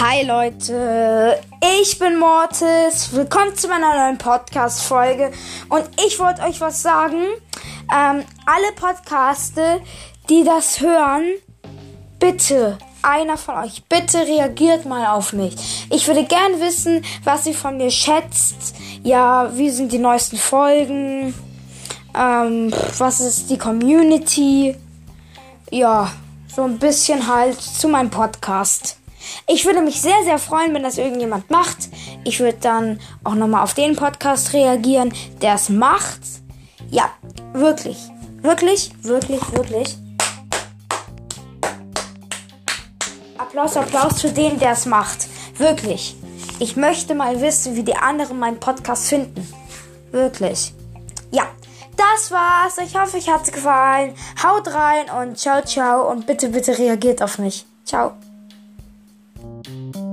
Hi Leute, ich bin Mortis. Willkommen zu meiner neuen Podcast-Folge. Und ich wollte euch was sagen. Ähm, alle Podcaste, die das hören, bitte, einer von euch, bitte reagiert mal auf mich. Ich würde gern wissen, was ihr von mir schätzt. Ja, wie sind die neuesten Folgen? Ähm, was ist die Community? Ja, so ein bisschen halt zu meinem Podcast. Ich würde mich sehr, sehr freuen, wenn das irgendjemand macht. Ich würde dann auch nochmal auf den Podcast reagieren, der es macht. Ja, wirklich. Wirklich, wirklich, wirklich. Applaus, Applaus für den, der es macht. Wirklich. Ich möchte mal wissen, wie die anderen meinen Podcast finden. Wirklich. Ja, das war's. Ich hoffe, euch hat's gefallen. Haut rein und ciao, ciao. Und bitte, bitte reagiert auf mich. Ciao. Thank you.